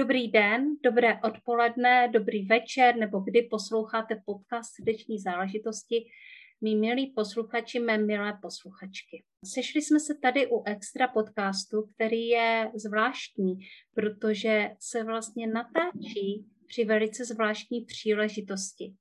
Dobrý den, dobré odpoledne, dobrý večer, nebo kdy posloucháte podcast Srdeční záležitosti, mý milí posluchači, mé milé posluchačky. Sešli jsme se tady u extra podcastu, který je zvláštní, protože se vlastně natáčí při velice zvláštní příležitosti.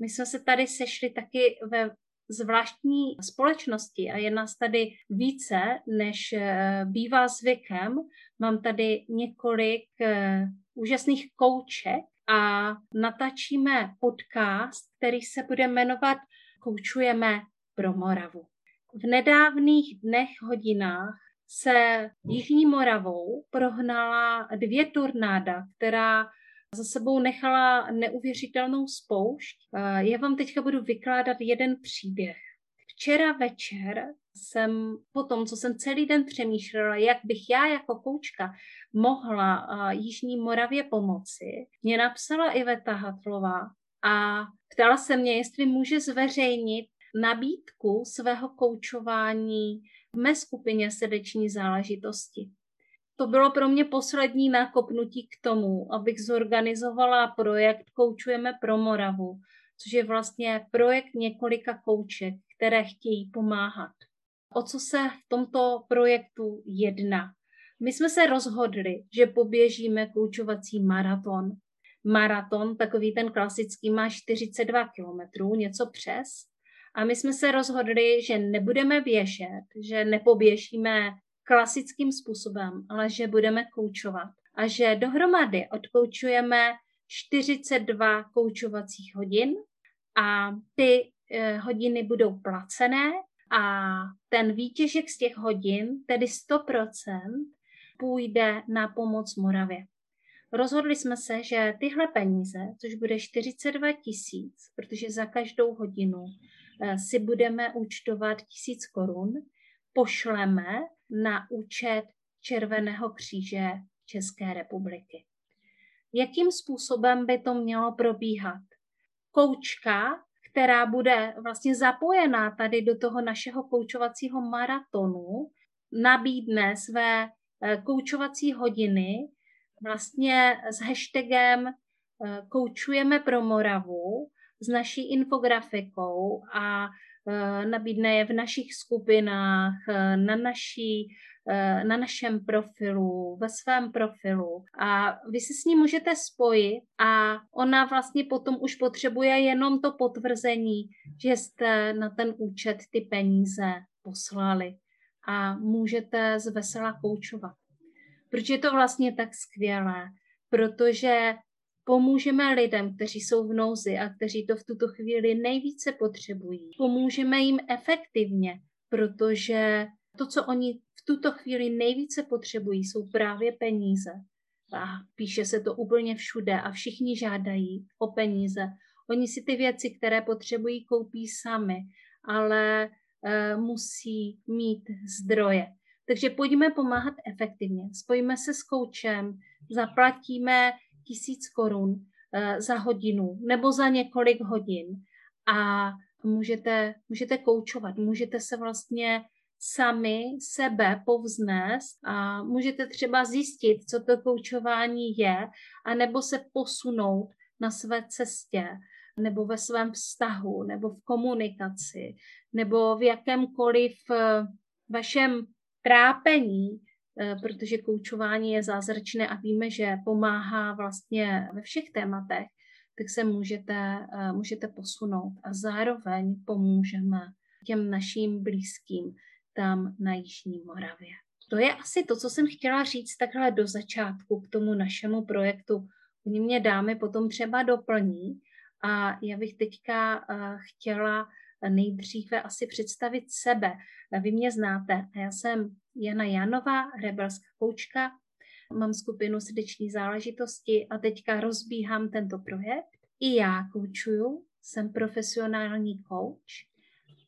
My jsme se tady sešli taky ve zvláštní společnosti a je nás tady více, než eh, bývá zvykem. Mám tady několik eh, úžasných kouček a natáčíme podcast, který se bude jmenovat Koučujeme pro Moravu. V nedávných dnech, hodinách se Jižní Moravou prohnala dvě tornáda, která za sebou nechala neuvěřitelnou spoušť. Já vám teďka budu vykládat jeden příběh. Včera večer jsem po tom, co jsem celý den přemýšlela, jak bych já jako koučka mohla Jižní Moravě pomoci, mě napsala Iveta Hatlová a ptala se mě, jestli může zveřejnit nabídku svého koučování v mé skupině srdeční záležitosti to bylo pro mě poslední nákopnutí k tomu, abych zorganizovala projekt Koučujeme pro Moravu, což je vlastně projekt několika kouček, které chtějí pomáhat. O co se v tomto projektu jedná? My jsme se rozhodli, že poběžíme koučovací maraton. Maraton, takový ten klasický, má 42 kilometrů, něco přes. A my jsme se rozhodli, že nebudeme běžet, že nepoběžíme klasickým způsobem, ale že budeme koučovat a že dohromady odkoučujeme 42 koučovacích hodin a ty eh, hodiny budou placené a ten výtěžek z těch hodin, tedy 100%, půjde na pomoc Moravě. Rozhodli jsme se, že tyhle peníze, což bude 42 tisíc, protože za každou hodinu eh, si budeme účtovat tisíc korun, pošleme na účet Červeného kříže České republiky. Jakým způsobem by to mělo probíhat? Koučka, která bude vlastně zapojená tady do toho našeho koučovacího maratonu, nabídne své eh, koučovací hodiny vlastně s hashtagem eh, Koučujeme pro Moravu s naší infografikou a nabídne je v našich skupinách, eh, na, naší, eh, na našem profilu, ve svém profilu a vy se s ní můžete spojit a ona vlastně potom už potřebuje jenom to potvrzení, že jste na ten účet ty peníze poslali a můžete z vesela koučovat. Proč je to vlastně tak skvělé? Protože Pomůžeme lidem, kteří jsou v nouzi a kteří to v tuto chvíli nejvíce potřebují. Pomůžeme jim efektivně, protože to, co oni v tuto chvíli nejvíce potřebují, jsou právě peníze. A píše se to úplně všude a všichni žádají o peníze. Oni si ty věci, které potřebují, koupí sami, ale e, musí mít zdroje. Takže pojďme pomáhat efektivně. Spojíme se s koučem, zaplatíme tisíc korun eh, za hodinu nebo za několik hodin. A můžete, můžete koučovat, můžete se vlastně sami sebe povznést a můžete třeba zjistit, co to koučování je, a nebo se posunout na své cestě, nebo ve svém vztahu, nebo v komunikaci, nebo v jakémkoliv eh, vašem trápení, protože koučování je zázračné a víme, že pomáhá vlastně ve všech tématech, tak se můžete, eh, můžete posunout a zároveň pomůžeme těm našim blízkým tam na Jižní Moravě. To je asi to, co jsem chtěla říct takhle do začátku k tomu našemu projektu. Oni mě dámy potom třeba doplní a já bych teďka eh, chtěla nejdříve asi představit sebe. Vy mě znáte a já jsem Jana Janová, rebelská koučka. Mám skupinu srdeční záležitosti a teďka rozbíhám tento projekt. I já koučuju, jsem profesionální kouč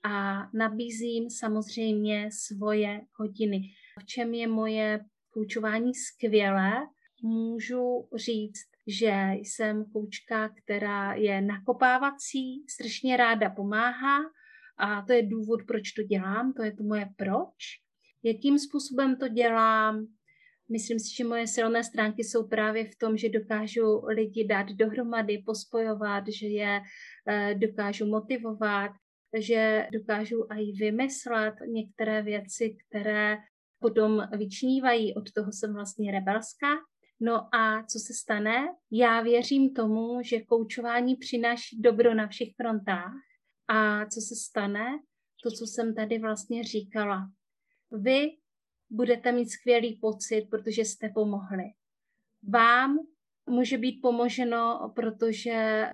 a nabízím samozřejmě svoje hodiny. V čem je moje koučování skvělé? Můžu říct, že jsem koučka, která je nakopávací, strašně ráda pomáhá a to je důvod, proč to dělám, to je to moje proč. Jakým způsobem to dělám? Myslím si, že moje silné stránky jsou právě v tom, že dokážu lidi dát dohromady, pospojovat, že je eh, dokážu motivovat, že dokážu i vymyslet některé věci, které potom vyčnívají. Od toho jsem vlastně rebelská. No a co se stane? Já věřím tomu, že koučování přináší dobro na všech frontách. A co se stane? To, co jsem tady vlastně říkala. Vy budete mít skvělý pocit, protože jste pomohli. Vám může být pomoženo, protože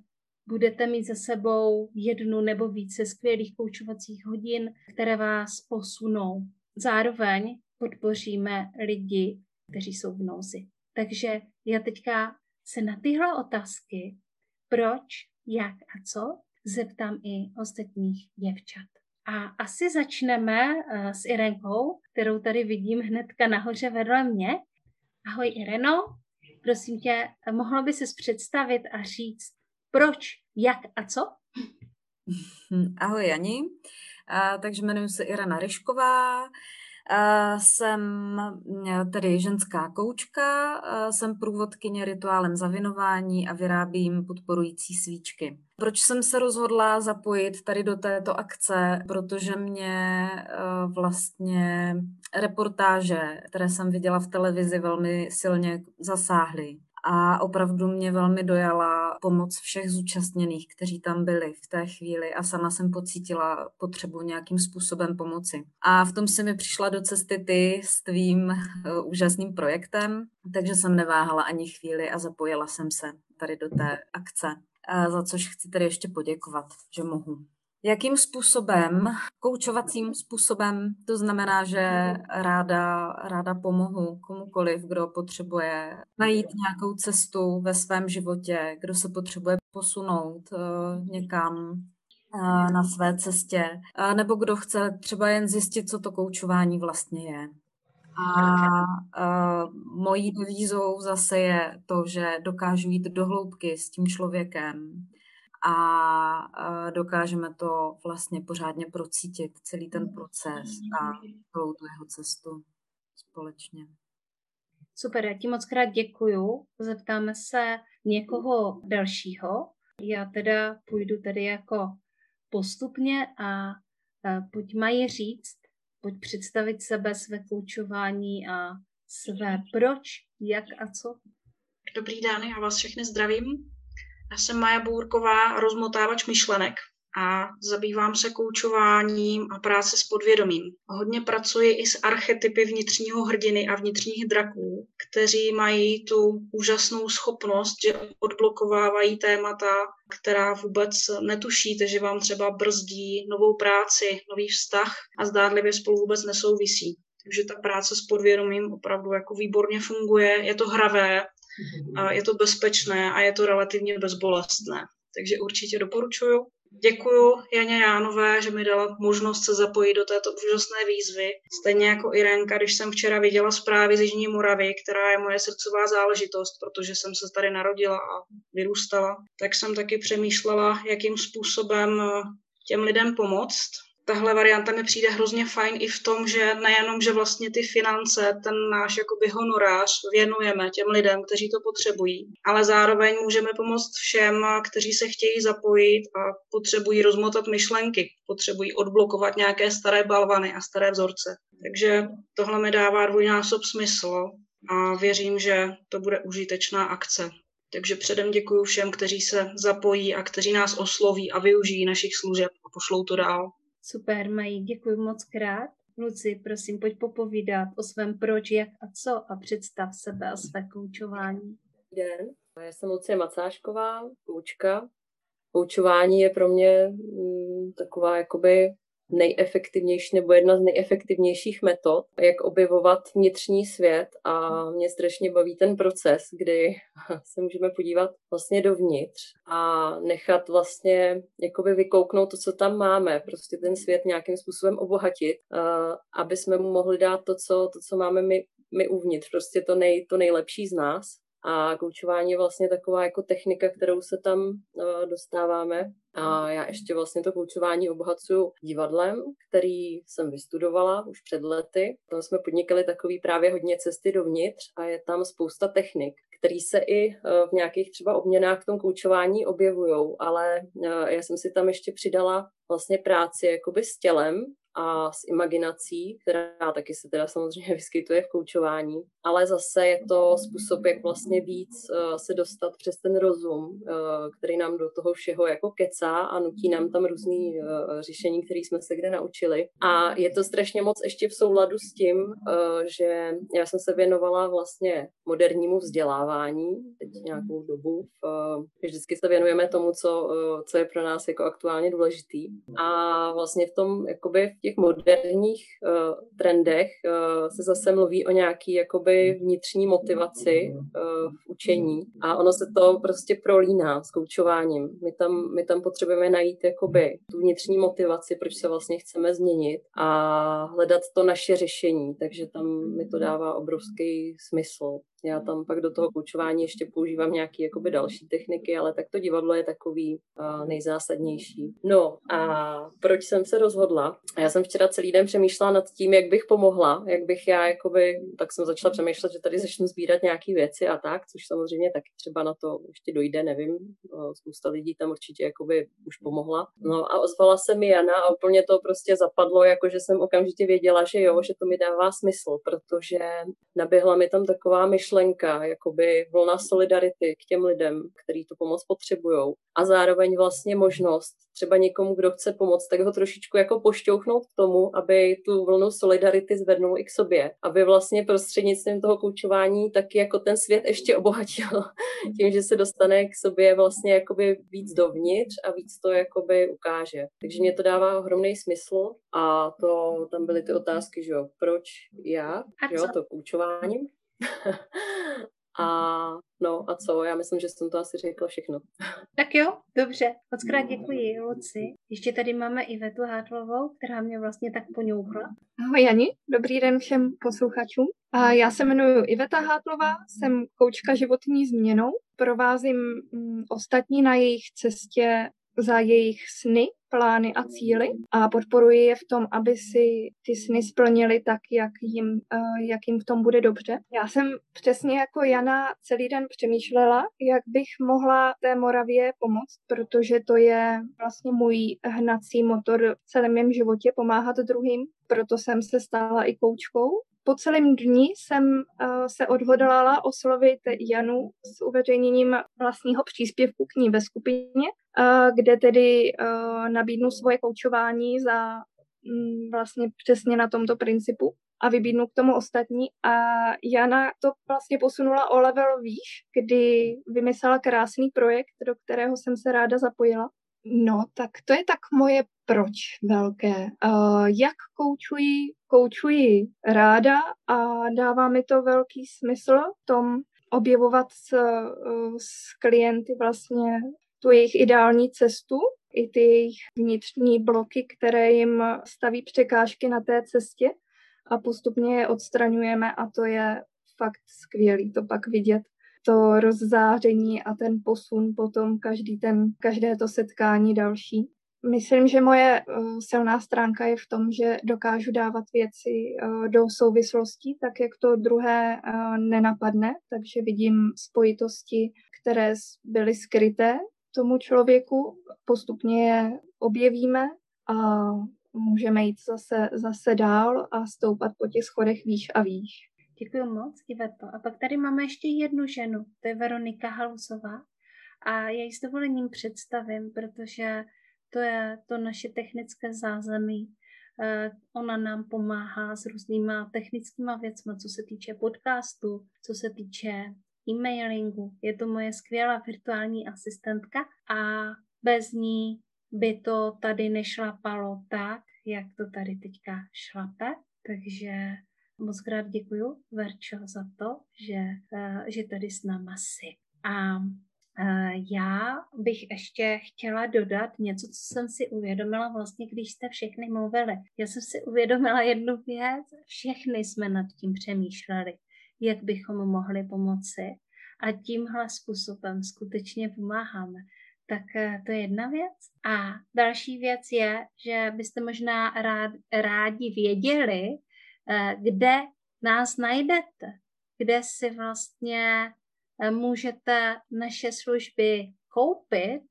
budete mít za sebou jednu nebo více skvělých koučovacích hodin, které vás posunou. Zároveň podpoříme lidi, kteří jsou v nouzi. Takže já teďka se na tyhle otázky, proč, jak a co, zeptám i ostatních děvčat. A asi začneme eh, s Irenkou, kterou tady vidím hnedka nahoře vedle mě. Ahoj Ireno, prosím tě, mohla by se představit a říct, proč, jak a co? Ahoj Jani, a, takže jmenuji se Irena Ryšková, jsem eh, tedy ženská koučka, eh, jsem průvodkyně rituálem zavinování a vyrábím podporující svíčky. Proč jsem se rozhodla zapojit tady do této akce? Protože mě vlastně reportáže, které jsem viděla v televizi, velmi silně zasáhly a opravdu mě velmi dojala pomoc všech zúčastněných, kteří tam byli v té chvíli a sama jsem pocítila potřebu nějakým způsobem pomoci. A v tom se mi přišla do cesty ty s tvým uh, úžasným projektem, takže jsem neváhala ani chvíli a zapojila jsem se tady do té akce, uh, za což chci tedy ještě poděkovat, že mohu. Jakým způsobem? Koučovacím způsobem, to znamená, že ráda, ráda pomohu komukoliv, kdo potřebuje najít nějakou cestu ve svém životě, kdo se potřebuje posunout uh, někam uh, na své cestě, uh, nebo kdo chce třeba jen zjistit, co to koučování vlastně je. A uh, mojí devízou zase je to, že dokážu jít do hloubky s tím člověkem, a dokážeme to vlastně pořádně procítit, celý ten proces a celou tu jeho cestu společně. Super, já ti moc krát děkuju. Zeptáme se někoho dalšího. Já teda půjdu tedy jako postupně a pojď mají říct, pojď představit sebe, své koučování a své proč, jak a co. Dobrý den, já vás všechny zdravím. Já jsem Maja Bůrková, rozmotávač myšlenek a zabývám se koučováním a práce s podvědomím. Hodně pracuji i s archetypy vnitřního hrdiny a vnitřních draků, kteří mají tu úžasnou schopnost, že odblokovávají témata, která vůbec netušíte, že vám třeba brzdí novou práci, nový vztah a zdádlivě spolu vůbec nesouvisí. Takže ta práce s podvědomím opravdu jako výborně funguje, je to hravé, a je to bezpečné a je to relativně bezbolestné. Takže určitě doporučuju. Děkuji Janě Jánové, že mi dala možnost se zapojit do této úžasné výzvy. Stejně jako Irenka, když jsem včera viděla zprávy z Jižní Moravy, která je moje srdcová záležitost, protože jsem se tady narodila a vyrůstala, tak jsem taky přemýšlela, jakým způsobem těm lidem pomoct tahle varianta mi přijde hrozně fajn i v tom, že nejenom, že vlastně ty finance, ten náš jakoby honorář věnujeme těm lidem, kteří to potřebují, ale zároveň můžeme pomoct všem, kteří se chtějí zapojit a potřebují rozmotat myšlenky, potřebují odblokovat nějaké staré balvany a staré vzorce. Takže tohle mi dává dvojnásob smysl a věřím, že to bude užitečná akce. Takže předem děkuji všem, kteří se zapojí a kteří nás osloví a využijí našich služeb a pošlou to dál. Super, Mají, děkuji moc krát. Luci, prosím, pojď popovídat o svém proč, jak a co a představ sebe a své koučování. Den, já jsem Lucie Macášková, koučka. Koučování je pro mě mm, taková jakoby nejefektivnější nebo jedna z nejefektivnějších metod, jak objevovat vnitřní svět. A mě strašně baví ten proces, kdy se můžeme podívat vlastně dovnitř a nechat vlastně jakoby vykouknout to, co tam máme, prostě ten svět nějakým způsobem obohatit, aby jsme mu mohli dát to, co, to, co máme my, my uvnitř, prostě to, nej, to nejlepší z nás a koučování je vlastně taková jako technika, kterou se tam uh, dostáváme. A já ještě vlastně to koučování obohacuju divadlem, který jsem vystudovala už před lety. Tam jsme podnikali takový právě hodně cesty dovnitř a je tam spousta technik, které se i v nějakých třeba obměnách v tom koučování objevují, ale já jsem si tam ještě přidala vlastně práci jakoby s tělem, a s imaginací, která taky se teda samozřejmě vyskytuje v koučování, ale zase je to způsob, jak vlastně víc uh, se dostat přes ten rozum, uh, který nám do toho všeho jako kecá a nutí nám tam různý uh, řešení, které jsme se kde naučili. A je to strašně moc ještě v souladu s tím, že já jsem se věnovala vlastně modernímu vzdělávání teď nějakou dobu. Vždycky se věnujeme tomu, co, co je pro nás jako aktuálně důležitý. A vlastně v tom jakoby v těch moderních uh, trendech uh, se zase mluví o nějaký jakoby vnitřní motivaci uh, v učení a ono se to prostě prolíná s koučováním. My tam, my tam potřebujeme najít jakoby tu vnitřní motivaci, proč se vlastně chceme změnit a hledat to naše řešení, takže tam mi to dává obrovský smysl. Já tam pak do toho koučování ještě používám nějaké jakoby další techniky, ale tak to divadlo je takový uh, nejzásadnější. No a proč jsem se rozhodla? Já jsem včera celý den přemýšlela nad tím, jak bych pomohla, jak bych já jakoby, tak jsem začala přemýšlet, že tady začnu sbírat nějaké věci a tak, což samozřejmě taky třeba na to ještě dojde, nevím, spousta lidí tam určitě jakoby už pomohla. No a ozvala se mi Jana a úplně to prostě zapadlo, jako že jsem okamžitě věděla, že jo, že to mi dává smysl, protože naběhla mi tam taková myšlenka, myšlenka, jakoby vlna solidarity k těm lidem, kteří tu pomoc potřebují a zároveň vlastně možnost třeba někomu, kdo chce pomoct, tak ho trošičku jako pošťouchnout k tomu, aby tu vlnu solidarity zvednul i k sobě, aby vlastně prostřednictvím toho koučování taky jako ten svět ještě obohatil tím, že se dostane k sobě vlastně jakoby víc dovnitř a víc to jakoby ukáže. Takže mě to dává ohromný smysl a to tam byly ty otázky, že jo, proč já, jo, to koučováním. a no a co, já myslím, že jsem to asi řekla všechno. Tak jo, dobře, moc krát děkuji, Luci. Ještě tady máme Ivetu Hátlovou, která mě vlastně tak poňouchla. Ahoj Jani, dobrý den všem posluchačům. A já se jmenuji Iveta Hátlová, jsem koučka životní změnou, provázím mm, ostatní na jejich cestě za jejich sny, plány a cíly a podporuji je v tom, aby si ty sny splnili tak, jak jim, eh, jak jim v tom bude dobře. Já jsem přesně jako Jana celý den přemýšlela, jak bych mohla té Moravě pomoct, protože to je vlastně můj hnací motor v celém mém životě, pomáhat druhým. Proto jsem se stala i koučkou po celém dní jsem uh, se odhodlala oslovit Janu s uveřejněním vlastního příspěvku k ní ve skupině, uh, kde tedy uh, nabídnu svoje koučování za um, vlastně přesně na tomto principu a vybídnu k tomu ostatní. A Jana to vlastně posunula o level výš, kdy vymyslela krásný projekt, do kterého jsem se ráda zapojila. No, tak to je tak moje proč velké. Uh, jak koučuji? Koučuji ráda a dává mi to velký smysl v tom objevovat s, uh, s klienty vlastně tu jejich ideální cestu, i ty jejich vnitřní bloky, které jim staví překážky na té cestě a postupně je odstraňujeme a to je fakt skvělý to pak vidět to rozzáření a ten posun potom každý ten, každé to setkání další. Myslím, že moje uh, silná stránka je v tom, že dokážu dávat věci uh, do souvislostí, tak jak to druhé uh, nenapadne, takže vidím spojitosti, které byly skryté tomu člověku, postupně je objevíme a můžeme jít zase, zase dál a stoupat po těch schodech výš a výš. Děkuji moc, Iveto. A pak tady máme ještě jednu ženu, to je Veronika Halusová. A já ji s dovolením představím, protože to je to naše technické zázemí. Eh, ona nám pomáhá s různýma technickýma věcmi, co se týče podcastu, co se týče e-mailingu. Je to moje skvělá virtuální asistentka a bez ní by to tady nešlapalo tak, jak to tady teďka šlape, takže moc krát děkuju, Verčo, za to, že, eh, že tady s náma jsi. A eh, já bych ještě chtěla dodat něco, co jsem si uvědomila vlastně, když jste všechny mluvili. Já jsem si uvědomila jednu věc, všechny jsme nad tím přemýšleli, jak bychom mohli pomoci a tímhle způsobem skutečně pomáháme. Tak eh, to je jedna věc. A další věc je, že byste možná rád, rádi věděli, eh, kde nás najdete, kde si vlastně eh, můžete naše služby koupit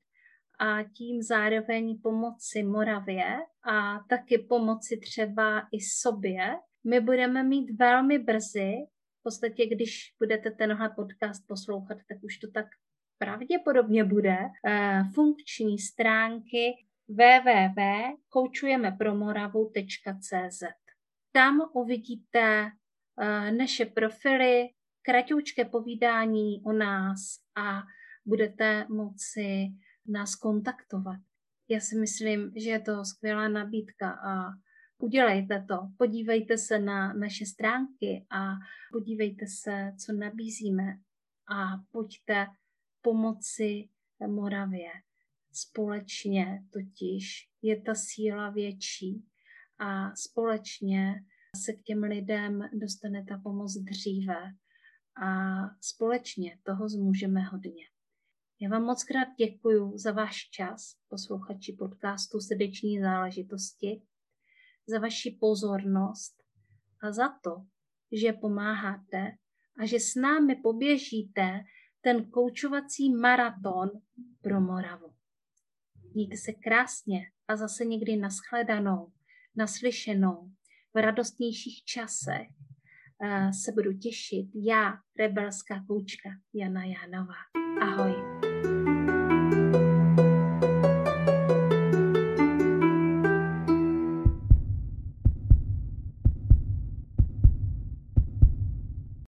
a tím zároveň pomoci Moravě a taky pomoci třeba i sobě. My budeme mít velmi brzy podstatě, když budete tenhle podcast poslouchat, tak už to tak pravděpodobně bude, eh, funkční stránky www.koučujemepromoravu.cz. Tam uvidíte eh, naše profily, kratoučké povídání o nás a budete moci nás kontaktovat. Já si myslím, že je to skvělá nabídka a Udělejte to, podívejte se na naše stránky a podívejte se, co nabízíme a pojďte pomoci Moravě. Společně totiž je ta síla větší a společně se k těm lidem dostane ta pomoc dříve a společně toho zmůžeme hodně. Já vám moc krát děkuji za váš čas, posluchači podcastu Srdeční záležitosti za vaši pozornost a za to, že pomáháte a že s námi poběžíte ten koučovací maraton pro Moravu. Mějte se krásně a zase někdy naschledanou, naslyšenou v radostnějších časech se budu těšit já, rebelská koučka Jana Jánová. Ahoj.